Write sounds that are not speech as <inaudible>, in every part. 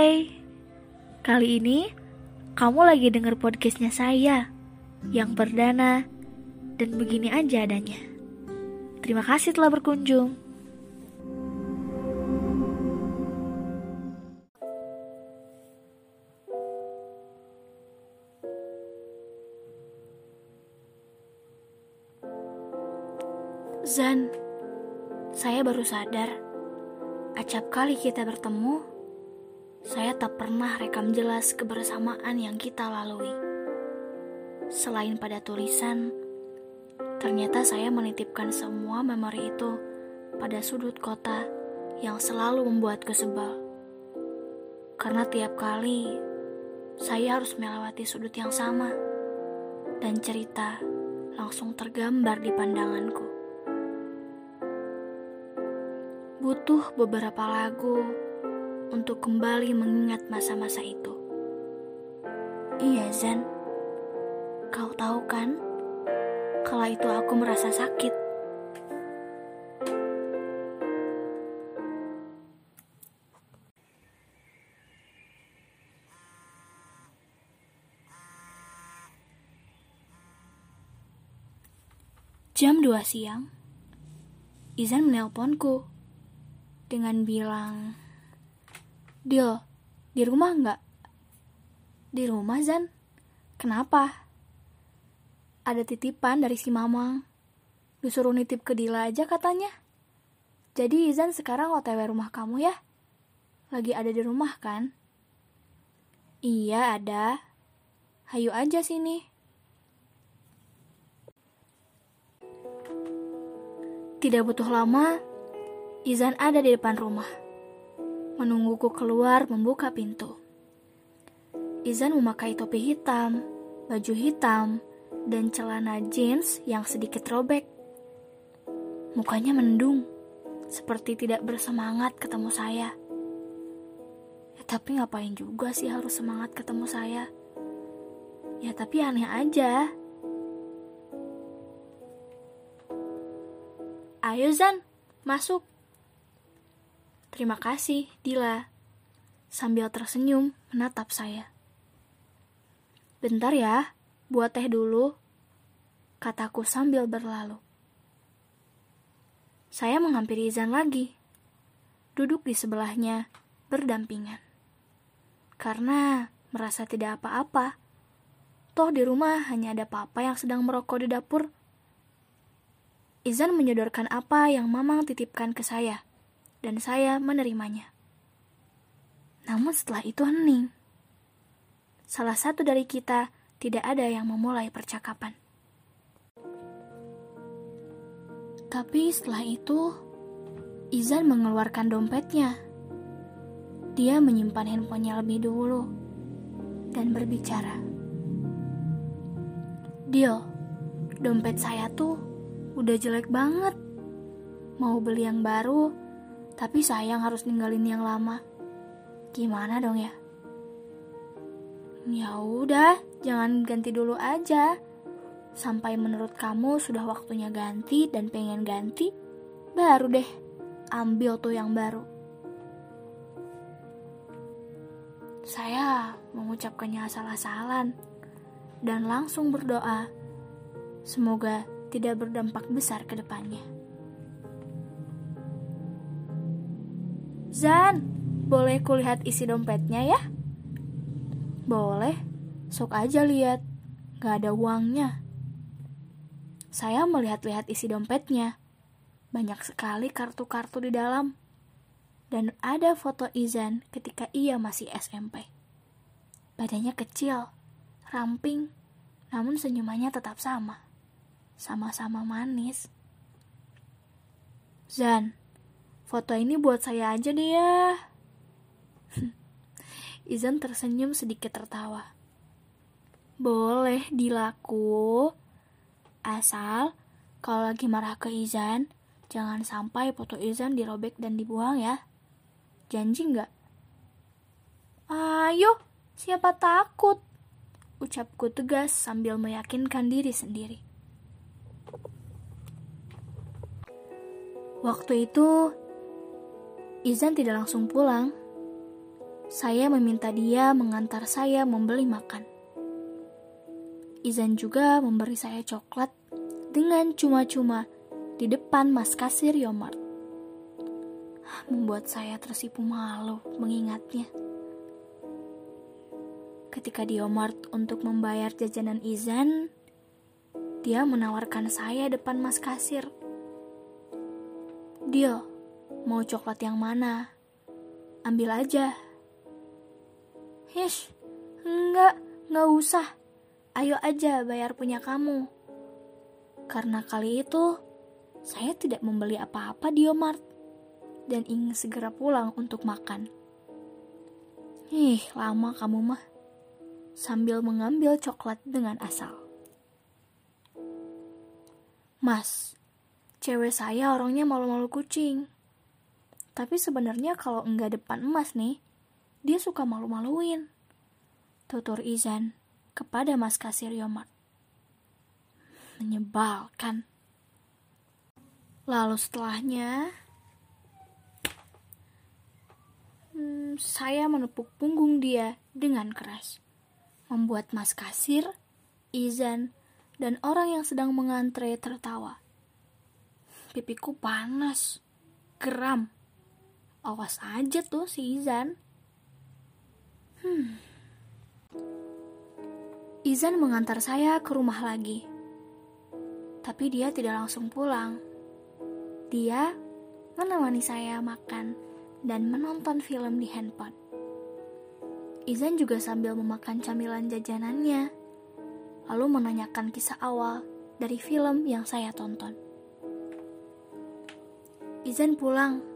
Hai, kali ini kamu lagi denger podcastnya saya yang perdana dan begini aja adanya. Terima kasih telah berkunjung. Zan, saya baru sadar, acap kali kita bertemu, saya tak pernah rekam jelas kebersamaan yang kita lalui. Selain pada tulisan, ternyata saya menitipkan semua memori itu pada sudut kota yang selalu membuatku sebal. Karena tiap kali saya harus melewati sudut yang sama, dan cerita langsung tergambar di pandanganku. Butuh beberapa lagu untuk kembali mengingat masa-masa itu. Iya, Zan. Kau tahu kan, kala itu aku merasa sakit. Jam 2 siang, Izan menelponku dengan bilang, Dil, di rumah nggak? Di rumah, Zan. Kenapa? Ada titipan dari si Mamang. Disuruh nitip ke Dila aja katanya. Jadi Izan sekarang otw rumah kamu ya? Lagi ada di rumah kan? Iya ada. Hayu aja sini. Tidak butuh lama, Izan ada di depan rumah. Menungguku keluar membuka pintu. Izan memakai topi hitam, baju hitam, dan celana jeans yang sedikit robek. Mukanya mendung, seperti tidak bersemangat ketemu saya. Ya, tapi ngapain juga sih harus semangat ketemu saya? Ya tapi aneh aja. Ayo Zan, masuk. Terima kasih, Dila. Sambil tersenyum menatap saya. Bentar ya, buat teh dulu. Kataku sambil berlalu. Saya menghampiri Izan lagi. Duduk di sebelahnya, berdampingan. Karena merasa tidak apa-apa. Toh di rumah hanya ada papa yang sedang merokok di dapur. Izan menyodorkan apa yang Mamang titipkan ke saya, dan saya menerimanya. Namun setelah itu hening. Salah satu dari kita tidak ada yang memulai percakapan. Tapi setelah itu, Izan mengeluarkan dompetnya. Dia menyimpan handphonenya lebih dulu dan berbicara. Deal, dompet saya tuh udah jelek banget. Mau beli yang baru, tapi sayang harus ninggalin yang lama. Gimana dong ya? Ya udah, jangan ganti dulu aja. Sampai menurut kamu sudah waktunya ganti dan pengen ganti, baru deh ambil tuh yang baru. Saya mengucapkannya asal-asalan dan langsung berdoa. Semoga tidak berdampak besar ke depannya. Zan, boleh kulihat isi dompetnya ya? Boleh, sok aja lihat. Gak ada uangnya. Saya melihat-lihat isi dompetnya. Banyak sekali kartu-kartu di dalam. Dan ada foto Izan ketika ia masih SMP. Badannya kecil, ramping, namun senyumannya tetap sama sama-sama manis. Zan, foto ini buat saya aja deh ya. <laughs> Izan tersenyum sedikit tertawa. Boleh dilaku. Asal kalau lagi marah ke Izan, jangan sampai foto Izan dirobek dan dibuang ya. Janji nggak? Ayo, siapa takut? Ucapku tegas sambil meyakinkan diri sendiri. Waktu itu, Izan tidak langsung pulang. saya meminta dia mengantar saya membeli makan. Izan juga memberi saya coklat dengan cuma-cuma di depan mas kasir Yomart. Membuat saya tersipu malu mengingatnya. Ketika di Yomart untuk membayar jajanan Izan, dia menawarkan saya depan mas kasir. Dia mau coklat yang mana? Ambil aja. Hish, enggak, enggak usah. Ayo aja bayar punya kamu. Karena kali itu, saya tidak membeli apa-apa di Omart dan ingin segera pulang untuk makan. Ih, lama kamu mah. Sambil mengambil coklat dengan asal. Mas, cewek saya orangnya malu-malu kucing. Tapi sebenarnya kalau enggak depan emas nih, dia suka malu-maluin. Tutur Izan kepada Mas Kasir Yomart. Menyebalkan. Lalu setelahnya, hmm, saya menepuk punggung dia dengan keras. Membuat Mas Kasir, Izan, dan orang yang sedang mengantre tertawa. Pipiku panas, geram. Awas aja tuh si Izan. Hmm. Izan mengantar saya ke rumah lagi. Tapi dia tidak langsung pulang. Dia menemani saya makan dan menonton film di handphone. Izan juga sambil memakan camilan jajanannya, lalu menanyakan kisah awal dari film yang saya tonton. Izan pulang.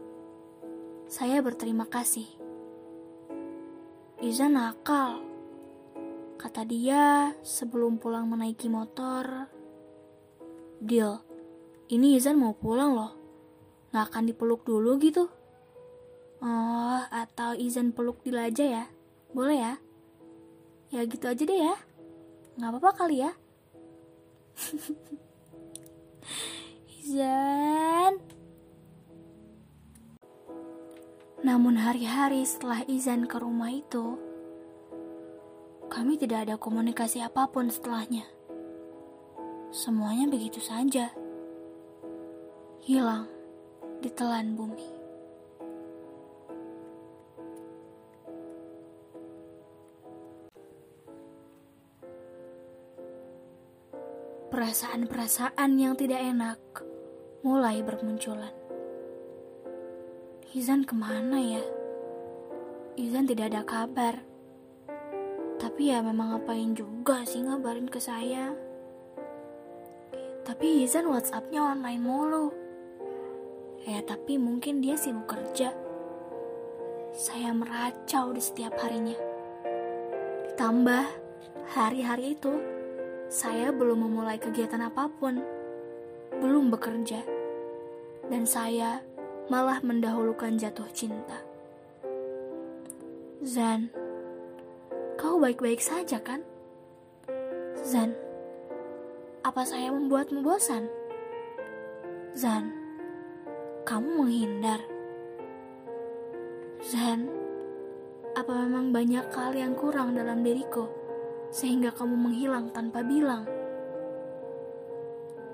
Saya berterima kasih. Izan nakal Kata dia sebelum pulang menaiki motor. Deal, ini Izan mau pulang loh. Gak akan dipeluk dulu gitu. Oh, atau Izan peluk Dil aja ya? Boleh ya? Ya gitu aja deh ya. Gak apa-apa kali ya. <laughs> Izan. Namun hari-hari setelah Izan ke rumah itu, kami tidak ada komunikasi apa pun setelahnya. Semuanya begitu saja. Hilang di telan bumi. Perasaan-perasaan yang tidak enak mulai bermunculan. Izan ke mana ya? Izan tidak ada kabar. Tapi ya memang ngapain juga sih ngabarin ke saya. Tapi Izan Whatsappnya online mulu. Ya tapi mungkin dia sibuk kerja. Saya meracau di setiap harinya. Ditambah, hari-hari itu, saya belum memulai kegiatan apa pun. Belum bekerja. Dan saya malah mendahulukan jatuh cinta. Zan, Kau baik-baik saja kan? Zan, apa saya membuatmu bosan? Zan, kamu menghindar. Zan, apa memang banyak hal yang kurang dalam diriku sehingga kamu menghilang tanpa bilang?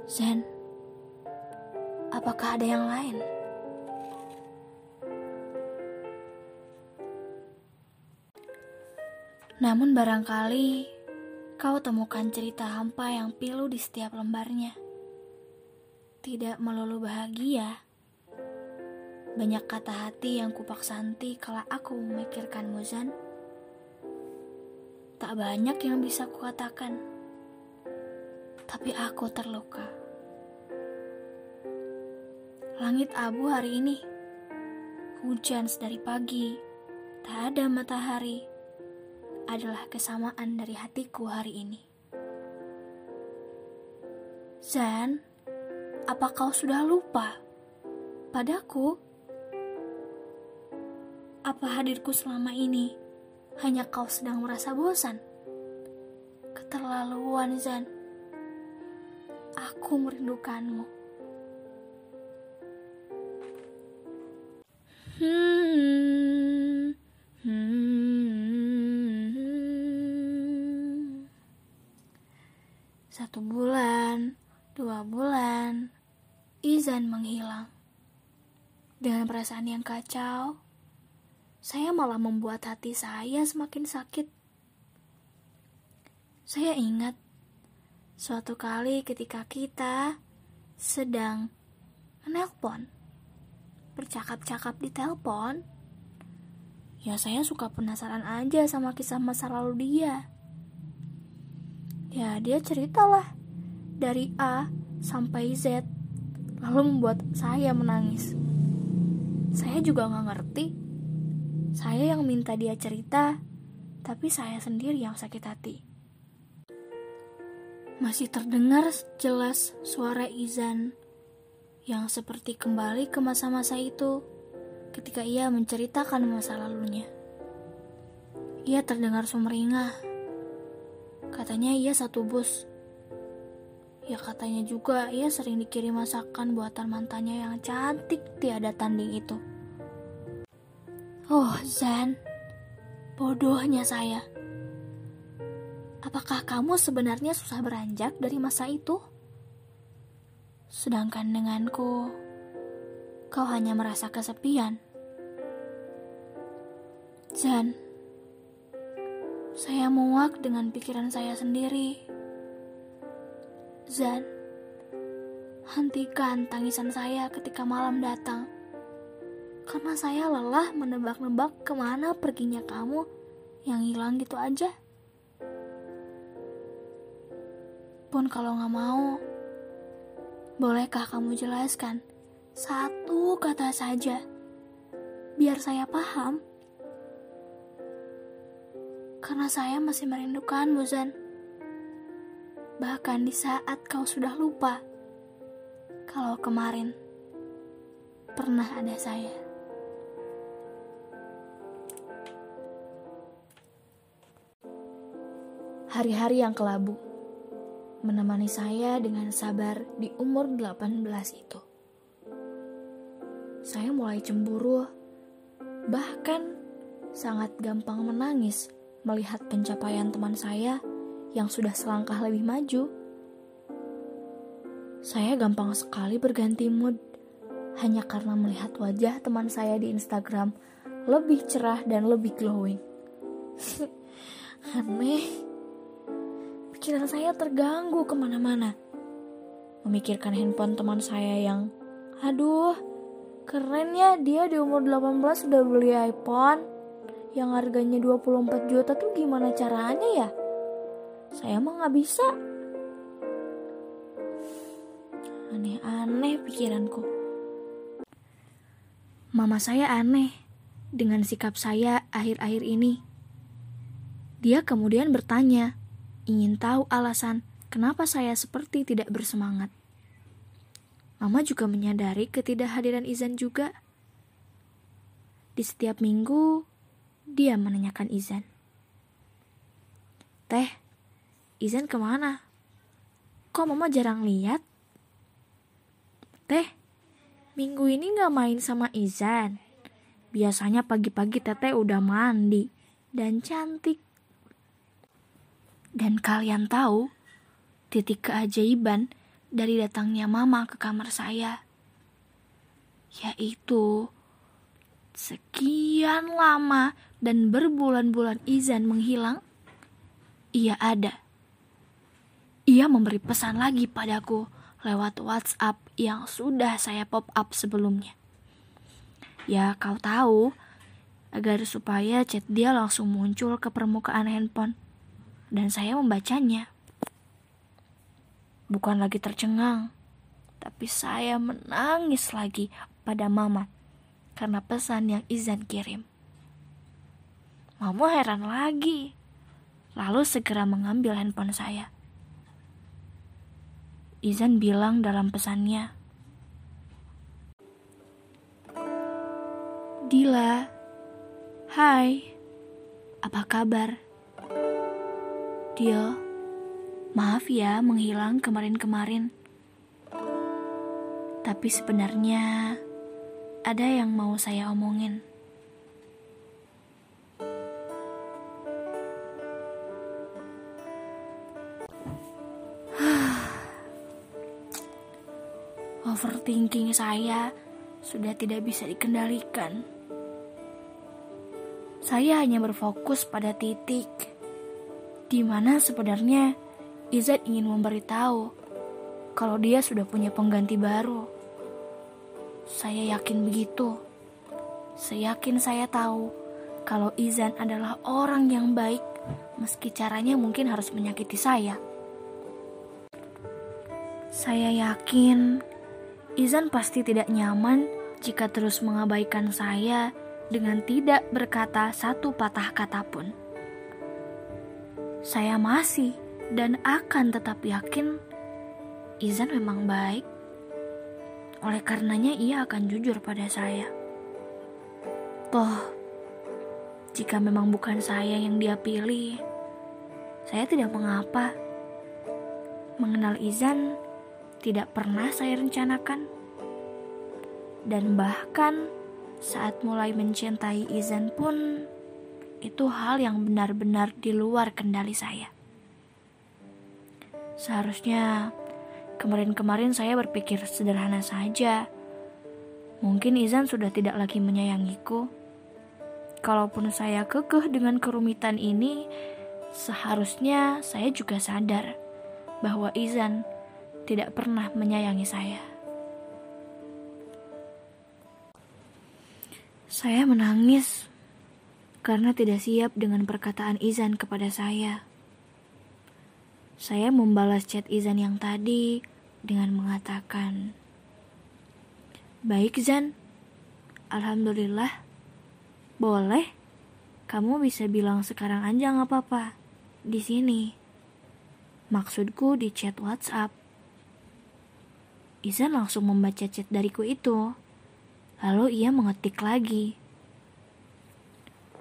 Zan, apakah ada yang lain? Namun barangkali kau temukan cerita hampa yang pilu di setiap lembarnya. Tidak melulu bahagia. Banyak kata hati yang kupaksa henti kala aku memikirkan Muzan. Tak banyak yang bisa kukatakan. Tapi aku terluka. Langit abu hari ini. Hujan sedari pagi. Tak ada matahari adalah kesamaan dari hatiku hari ini. Zan, apa kau sudah lupa padaku? Apa hadirku selama ini hanya kau sedang merasa bosan? Keterlaluan, Zan. Aku merindukanmu. Hmm. Satu bulan, dua bulan, Izan menghilang. Dengan perasaan yang kacau, saya malah membuat hati saya semakin sakit. Saya ingat suatu kali ketika kita sedang menelpon, bercakap-cakap di telepon, ya saya suka penasaran aja sama kisah masa lalu dia. Ya, dia ceritalah dari A sampai Z, lalu membuat saya menangis. Saya juga nggak ngerti. Saya yang minta dia cerita, tapi saya sendiri yang sakit hati. Masih terdengar jelas suara Izan yang seperti kembali ke masa-masa itu ketika ia menceritakan masa lalunya. Ia terdengar sumringah Katanya ia satu bus. Ya katanya juga ia sering dikirim masakan buatan mantannya yang cantik tiada tanding itu. Oh Zan, bodohnya saya. Apakah kamu sebenarnya susah beranjak dari masa itu? Sedangkan denganku, kau hanya merasa kesepian. Zan, saya muak dengan pikiran saya sendiri. Zan, hentikan tangisan saya ketika malam datang. Karena saya lelah menebak-nebak ke mana perginya kamu yang hilang gitu aja. Pun kalau nggak mau, bolehkah kamu jelaskan satu kata saja, biar saya paham karena saya masih merindukanmu, Zan. Bahkan di saat kau sudah lupa, kalau kemarin pernah ada saya. Hari-hari yang kelabu menemani saya dengan sabar di umur 18 itu. Saya mulai cemburu, bahkan sangat gampang menangis melihat pencapaian teman saya yang sudah selangkah lebih maju. Saya gampang sekali berganti mood hanya karena melihat wajah teman saya di Instagram lebih cerah dan lebih glowing. <laughs> Aneh, pikiran saya terganggu ke mana-mana. Memikirkan handphone teman saya yang, aduh, keren ya dia di umur 18 sudah beli iPhone yang harganya 24 juta tuh gimana caranya ya? Saya mah nggak bisa. Aneh-aneh pikiranku. Mama saya aneh dengan sikap saya akhir-akhir ini. Dia kemudian bertanya, ingin tahu alasan kenapa saya seperti tidak bersemangat. Mama juga menyadari ketidakhadiran Izan juga. Di setiap minggu, dia menanyakan Izan. Teh, Izan ke mana? Kok mama jarang lihat? Teh, minggu ini gak main sama Izan. Biasanya pagi-pagi teteh udah mandi dan cantik. Dan kalian tahu, titik keajaiban dari datangnya mama ke kamar saya, yaitu sekian lama dan berbulan-bulan Izan menghilang, ia ada. Ia memberi pesan lagi padaku lewat WhatsApp yang sudah saya pop up sebelumnya. Ya, kau tahu, agar supaya chat dia langsung muncul ke permukaan handphone dan saya membacanya. Bukan lagi tercengang, tapi saya menangis lagi pada mama karena pesan yang Izan kirim. Mama heran lagi. Lalu segera mengambil handphone saya. Izan bilang dalam pesannya, Dila, hai, apa kabar? Dia, maaf ya menghilang kemarin-kemarin. Tapi sebenarnya ada yang mau saya omongin. Overthinking saya sudah tidak bisa dikendalikan. Saya hanya berfokus pada titik di mana sebenarnya Izat ingin memberitahu kalau dia sudah punya pengganti baru. Saya yakin begitu. Seyakin saya tahu kalau Izan adalah orang yang baik meski caranya mungkin harus menyakiti saya. Saya yakin Izan pasti tidak nyaman jika terus mengabaikan saya dengan tidak berkata satu patah kata pun. Saya masih dan akan tetap yakin Izan memang baik. Oleh karenanya ia akan jujur pada saya. Toh, jika memang bukan saya yang dia pilih, saya tidak mengapa. Mengenal Izan tidak pernah saya rencanakan. Dan bahkan saat mulai mencintai Izan pun itu hal yang benar-benar di luar kendali saya. Seharusnya kemarin-kemarin saya berpikir sederhana saja. Mungkin Izan sudah tidak lagi menyayangiku. Kalaupun saya kekeh dengan kerumitan ini, seharusnya saya juga sadar bahwa Izan tidak pernah menyayangi saya. Saya menangis karena tidak siap dengan perkataan Izan kepada saya. Saya membalas chat Izan yang tadi dengan mengatakan, "Baik, Zan. Alhamdulillah. Boleh. Kamu bisa bilang sekarang aja nggak apa-apa. Di sini." Maksudku di chat WhatsApp. Izan langsung membaca chat dariku itu. Lalu ia mengetik lagi.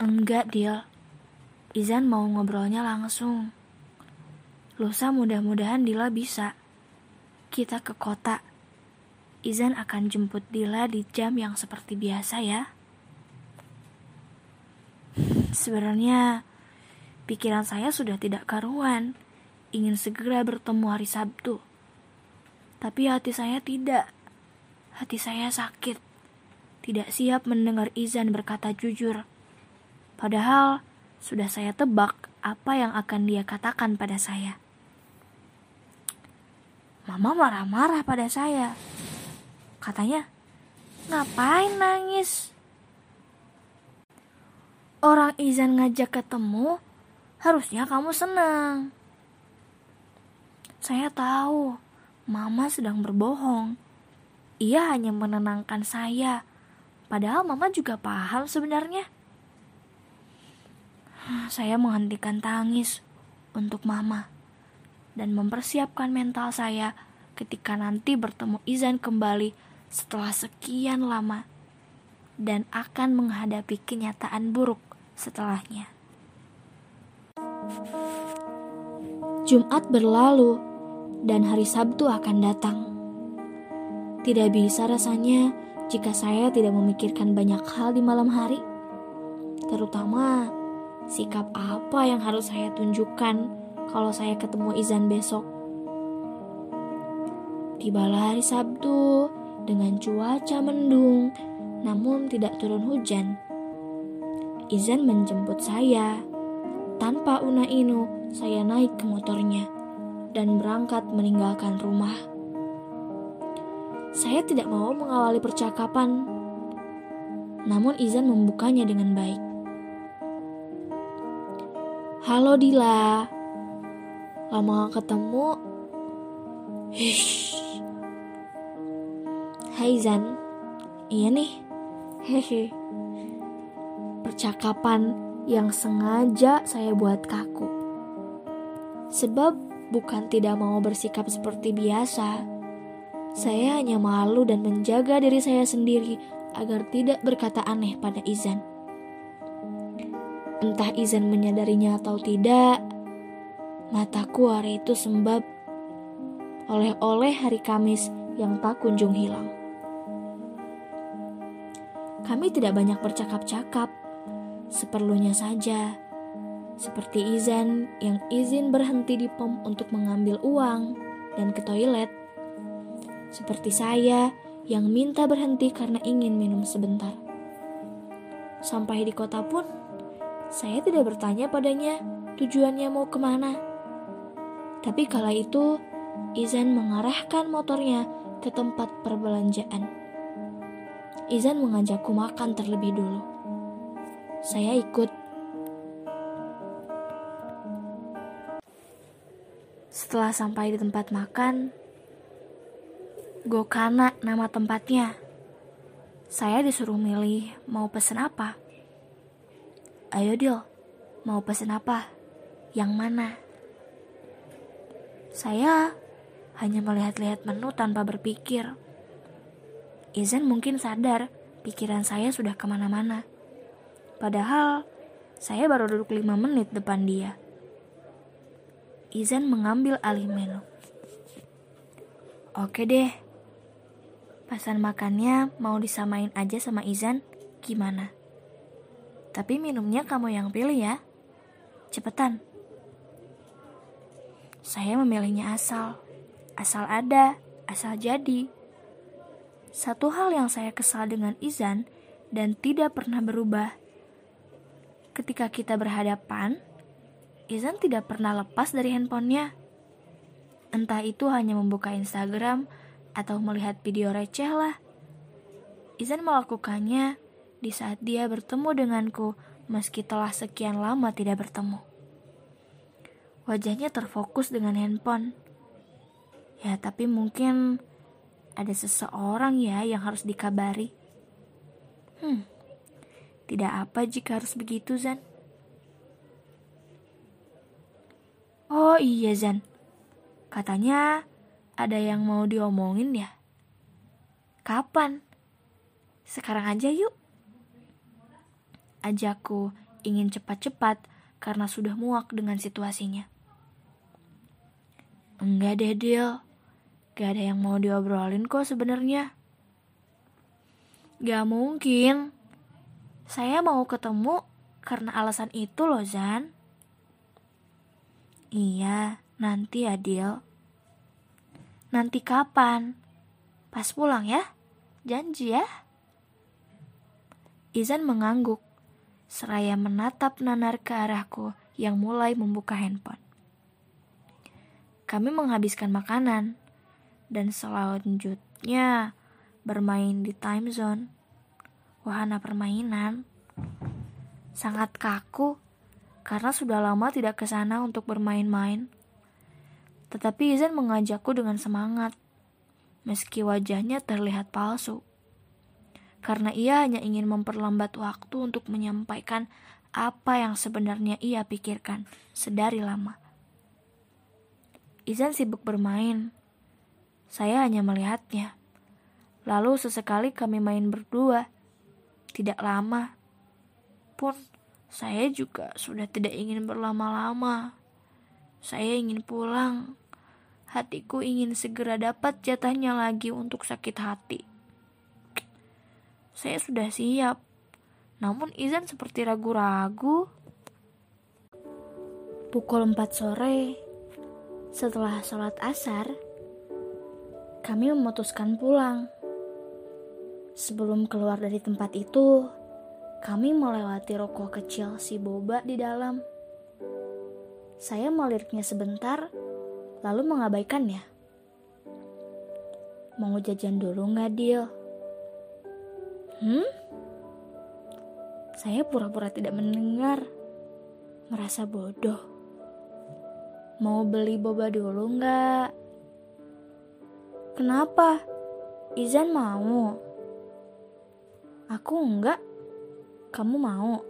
Enggak, Dil. Izan mau ngobrolnya langsung. Lusa mudah-mudahan Dila bisa. Kita ke kota. Izan akan jemput Dila di jam yang seperti biasa ya. Sebenarnya pikiran saya sudah tidak karuan. Ingin segera bertemu hari Sabtu. Tapi hati saya tidak. Hati saya sakit. Tidak siap mendengar Izan berkata jujur. Padahal sudah saya tebak apa yang akan dia katakan pada saya. Mama marah-marah pada saya. Katanya, ngapain nangis? Orang Izan ngajak ketemu, harusnya kamu senang. Saya tahu Mama sedang berbohong. Ia hanya menenangkan saya. Padahal Mama juga paham sebenarnya. Saya menghentikan tangis untuk Mama dan mempersiapkan mental saya ketika nanti bertemu Izan kembali setelah sekian lama dan akan menghadapi kenyataan buruk setelahnya. Jumat berlalu dan hari Sabtu akan datang. Tidak bisa rasanya jika saya tidak memikirkan banyak hal di malam hari, terutama sikap apa yang harus saya tunjukkan kalau saya ketemu Izan besok. Tibalah hari Sabtu dengan cuaca mendung, namun tidak turun hujan. Izan menjemput saya. Tanpa una inu, saya naik ke motornya dan berangkat meninggalkan rumah. Saya tidak mau mengawali percakapan, namun Izan membukanya dengan baik. Halo Dila, lama ketemu. Hish. Hai Zan, iya nih. Hehe. Percakapan yang sengaja saya buat kaku. Sebab bukan tidak mau bersikap seperti biasa. Saya hanya malu dan menjaga diri saya sendiri agar tidak berkata aneh pada Izan. Entah Izan menyadarinya atau tidak, mataku hari itu sembab oleh-oleh hari Kamis yang tak kunjung hilang. Kami tidak banyak bercakap-cakap, seperlunya saja seperti Izan yang izin berhenti di pom untuk mengambil uang dan ke toilet. seperti saya yang minta berhenti karena ingin minum sebentar. Sampai di kota pun, saya tidak bertanya padanya tujuannya mau ke mana. Tapi kala itu, Izan mengarahkan motornya ke tempat perbelanjaan. Izan mengajakku makan terlebih dulu. Saya ikut. Setelah sampai di tempat makan, Gokana nama tempatnya. Saya disuruh milih mau pesen apa. Ayo Dil, mau pesen apa? Yang mana? Saya hanya melihat-lihat menu tanpa berpikir. Izan mungkin sadar pikiran saya sudah ke mana-mana. Padahal saya baru duduk lima menit depan dia. Izan mengambil alih menu. Oke deh. Pesan makannya mau disamain aja sama Izan, gimana? Tapi minumnya kamu yang pilih ya. Cepetan. Saya memilihnya asal. Asal ada, asal jadi. Satu hal yang saya kesal dengan Izan dan tidak pernah berubah. Ketika kita berhadapan, Izan tidak pernah lepas dari handphonenya. Entah itu hanya membuka Instagram atau melihat video receh lah. Izan melakukannya di saat dia bertemu denganku meski telah sekian lama tidak bertemu. Wajahnya terfokus dengan handphone. Ya, tapi mungkin ada seseorang ya yang harus dikabari. Hmm, tidak apa jika harus begitu, Zan. Oh iya Zan, katanya ada yang mau diomongin ya? Kapan? Sekarang aja yuk. Ajakku ingin cepat-cepat karena sudah muak dengan situasinya. Enggak deh, Dil. Gak ada yang mau diobrolin kok sebenarnya. Gak mungkin. Saya mau ketemu karena alasan itu loh, Zan. Iya, nanti Adil. Nanti kapan? Pas pulang ya? Janji ya? Izan mengangguk, seraya menatap Nanar ke arahku yang mulai membuka handphone. Kami menghabiskan makanan, dan selanjutnya bermain di time zone. Wahana permainan sangat kaku karena sudah lama tidak ke sana untuk bermain-main. Tetapi Izan mengajakku dengan semangat, meski wajahnya terlihat palsu. Karena ia hanya ingin memperlambat waktu untuk menyampaikan apa yang sebenarnya ia pikirkan sedari lama. Izan sibuk bermain. Saya hanya melihatnya. Lalu sesekali kami main berdua. Tidak lama. Pun saya juga sudah tidak ingin berlama-lama. Saya ingin pulang. Hatiku ingin segera dapat jatahnya lagi untuk sakit hati. Saya sudah siap. Namun Izan seperti ragu-ragu. Pukul 4 sore, setelah sholat asar, kami memutuskan pulang. Sebelum keluar dari tempat itu, kami melewati rokok kecil si boba di dalam. Saya meliriknya sebentar, lalu mengabaikannya. Mau jajan dulu nggak, Dil? Hmm? Saya pura-pura tidak mendengar, merasa bodoh. Mau beli boba dulu nggak? Kenapa? Izan mau. Aku enggak. Kamu mau?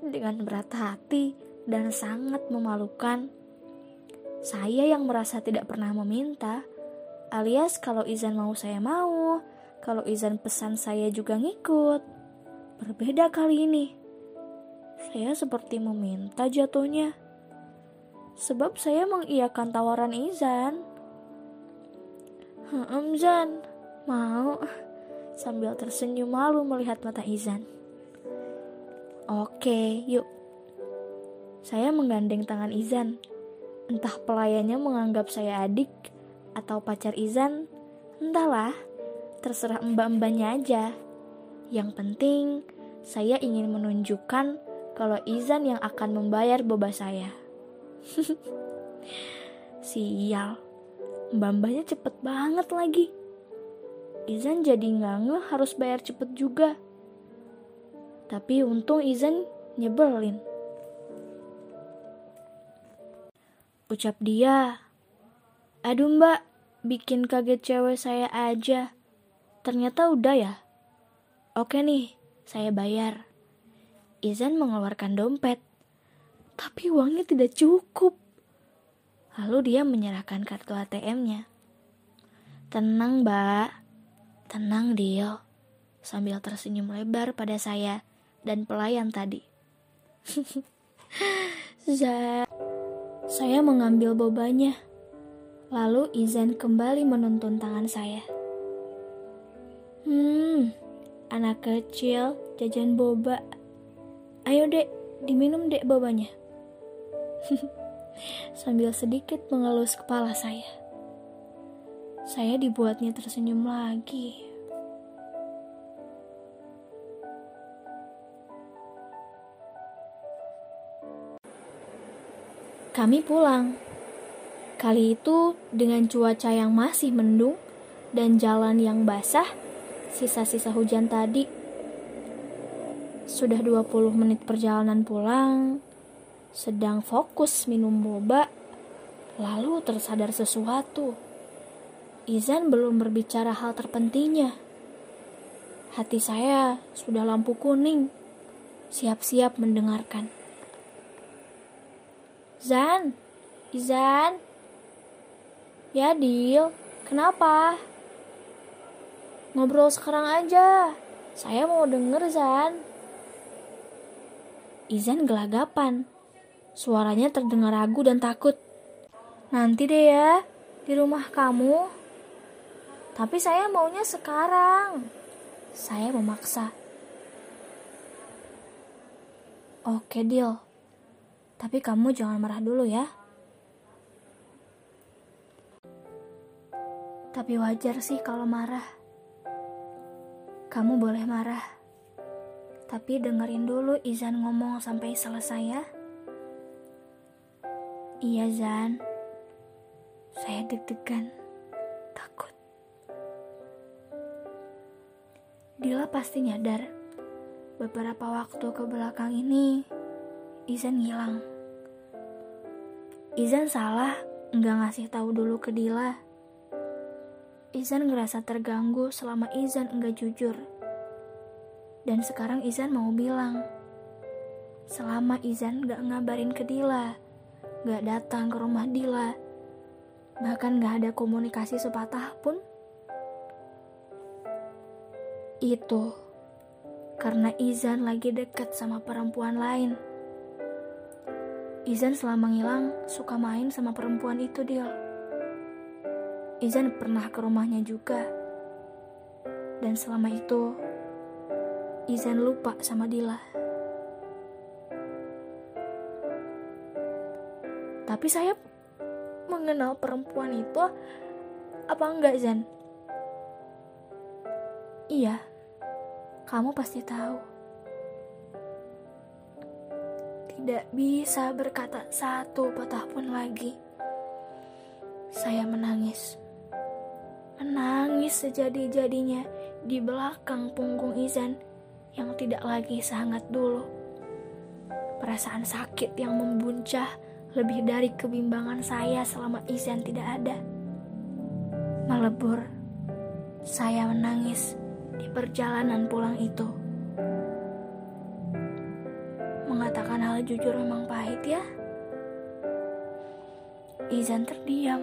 Dengan berat hati dan sangat memalukan, saya yang merasa tidak pernah meminta, alias kalau Izan mau saya mau, kalau Izan pesan saya juga ngikut. Berbeda kali ini. Saya seperti meminta jatuhnya. Sebab saya mengiyakan tawaran Izan. Hmm, Zan, mau sambil tersenyum malu melihat mata Izan. Oke, yuk. Saya menggandeng tangan Izan. Entah pelayannya menganggap saya adik atau pacar Izan, entahlah, terserah mbak-mbaknya aja. Yang penting, saya ingin menunjukkan kalau Izan yang akan membayar boba saya. <laughs> Sial, mbak-mbaknya cepet banget lagi. Izan jadi nggak harus bayar cepet juga. Tapi untung Izan nyebelin. Ucap dia, Aduh mbak, bikin kaget cewek saya aja. Ternyata udah ya. Oke nih, saya bayar. Izan mengeluarkan dompet. Tapi uangnya tidak cukup. Lalu dia menyerahkan kartu ATM-nya. Tenang mbak, tenang Dio. Sambil tersenyum lebar pada saya dan pelayan tadi. <laughs> Saya mengambil bobanya. Lalu Izan kembali menuntun tangan saya. Hmm, anak kecil jajan boba. Ayo dek, diminum dek bobanya. <laughs> Sambil sedikit mengelus kepala saya. Saya dibuatnya tersenyum lagi. Kami pulang. Kali itu dengan cuaca yang masih mendung dan jalan yang basah, sisa-sisa hujan tadi. Sudah 20 menit perjalanan pulang, sedang fokus minum boba, lalu tersadar sesuatu. Izan belum berbicara hal terpentingnya. Hati saya sudah lampu kuning, siap-siap mendengarkan. Zan, Izan. Ya, Dil. Kenapa? Ngobrol sekarang aja. Saya mau denger, Zan. Izan gelagapan. Suaranya terdengar ragu dan takut. Nanti deh ya, di rumah kamu. Tapi saya maunya sekarang. Saya memaksa. Oke, Dil. Tapi kamu jangan marah dulu ya. Tapi wajar sih kalau marah. Kamu boleh marah. Tapi dengerin dulu Izan ngomong sampai selesai ya. Iya Zan. Saya deg-degan. Takut. Dila pasti nyadar. Beberapa waktu ke belakang ini Izan ngilang. Izan salah nggak ngasih tahu dulu ke Dila. Izan ngerasa terganggu selama Izan enggak jujur. Dan sekarang Izan mau bilang. Selama Izan gak ngabarin ke Dila, gak datang ke rumah Dila, bahkan gak ada komunikasi sepatah pun. Itu karena Izan lagi deket sama perempuan lain. Izan selama ngilang suka main sama perempuan itu, Dil. Izan pernah ke rumahnya juga. Dan selama itu, Izan lupa sama Dila. Tapi saya mengenal perempuan itu apa enggak, Zan? Iya, kamu pasti tahu. tidak bisa berkata satu patah pun lagi. Saya menangis. Menangis sejadi-jadinya di belakang punggung Izan yang tidak lagi sehangat dulu. Perasaan sakit yang membuncah lebih dari kebimbangan saya selama Izan tidak ada. Melebur, saya menangis perjalanan pulang itu. Mengatakan hal jujur memang pahit ya. Izan terdiam.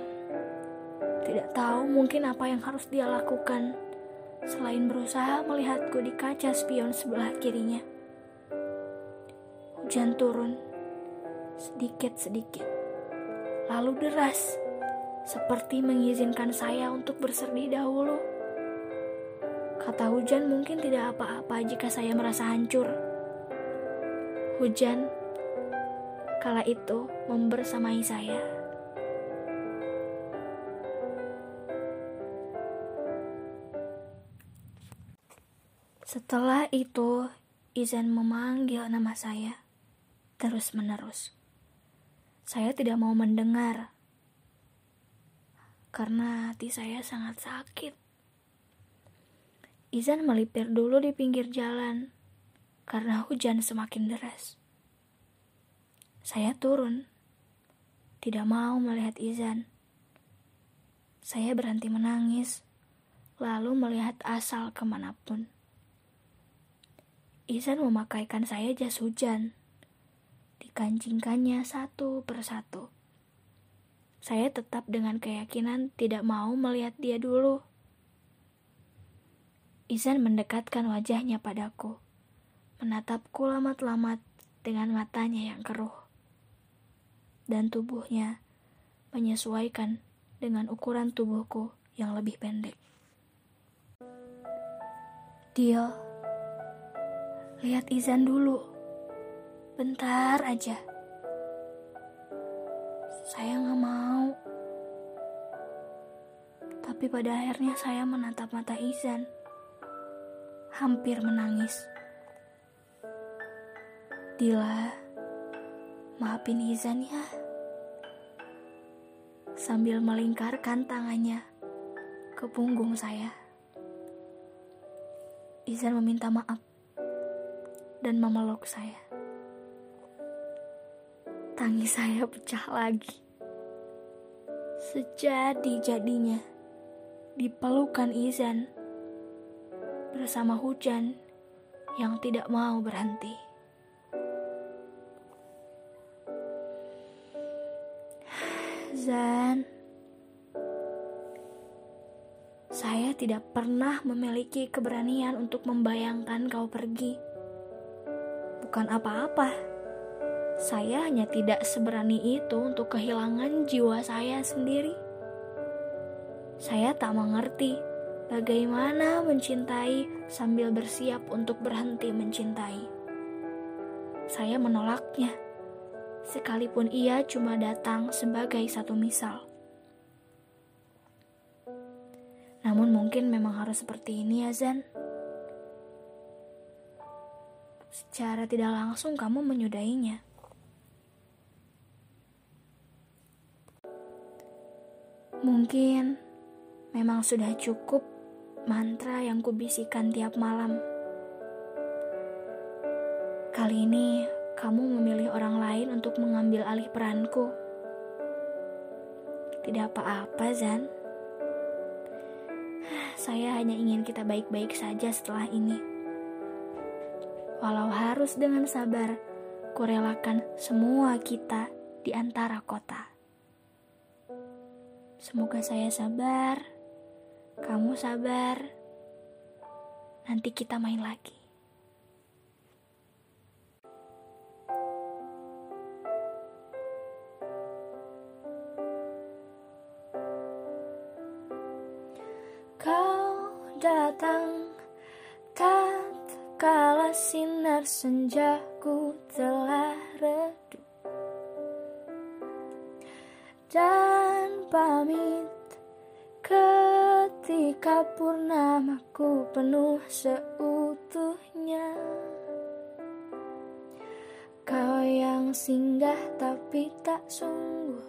Tidak tahu mungkin apa yang harus dia lakukan selain berusaha melihatku di kaca spion sebelah kirinya. Hujan turun sedikit-sedikit, lalu deras, seperti mengizinkan saya untuk bersedih dahulu. Kata hujan mungkin tidak apa-apa jika saya merasa hancur. Hujan kala itu membersamai saya. Setelah itu, Izan memanggil nama saya terus-menerus. Saya tidak mau mendengar karena hati saya sangat sakit. Izan melipir dulu di pinggir jalan karena hujan semakin deras. Saya turun, tidak mau melihat Izan. Saya berhenti menangis, lalu melihat asal ke mana pun. Izan memakaikan saya jas hujan. Dikancingkannya satu persatu. Saya tetap dengan keyakinan tidak mau melihat dia dulu. Izan mendekatkan wajahnya padaku, menatapku lamat-lamat dengan matanya yang keruh. Dan tubuhnya menyesuaikan dengan ukuran tubuhku yang lebih pendek. Dia Lihat Izan dulu. Bentar aja. Saya nggak mau. Tapi pada akhirnya saya menatap mata Izan. Hampir menangis. Dila, maafin Izan ya. Sambil melingkarkan tangannya ke punggung saya. Izan meminta maaf dan memeluk saya. Tangis saya pecah lagi. Sejadi-jadinya dipelukan Izan bersama hujan yang tidak mau berhenti. Zan, saya tidak pernah memiliki keberanian untuk membayangkan kau pergi bukan apa-apa. Saya hanya tidak seberani itu untuk kehilangan jiwa saya sendiri. Saya tak mengerti bagaimana mencintai sambil bersiap untuk berhenti mencintai. Saya menolaknya, sekalipun ia cuma datang sebagai satu misal. Namun mungkin memang harus seperti ini ya Zan. Secara tidak langsung kamu menyudahinya. Mungkin memang sudah cukup mantra yang kubisikan tiap malam. Kali ini kamu memilih orang lain untuk mengambil alih peranku. Tidak apa-apa, Zan. Saya hanya ingin kita baik-baik saja setelah ini. Walau harus dengan sabar, kurelakan semua kita di antara kota. Semoga saya sabar, kamu sabar. Nanti kita main lagi. Kau datang tak Kala sinar senjaku telah redup Dan pamit ketika purnamaku penuh seutuhnya Kau yang singgah tapi tak sungguh.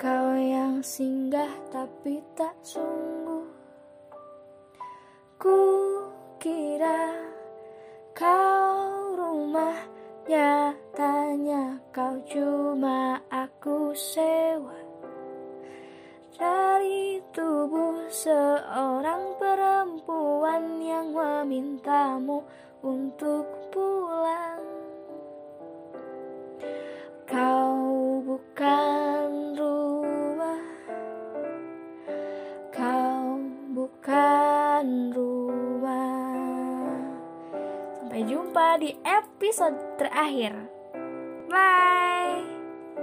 Kau yang singgah tapi tak sungguh. Ku kira kau rumah Nyatanya kau cuma aku sewa. Dari tubuh seorang perempuan yang memintamu untuk pulang. Kau bukan rumah. Kau bukan rumah. Sampai jumpa di episode terakhir.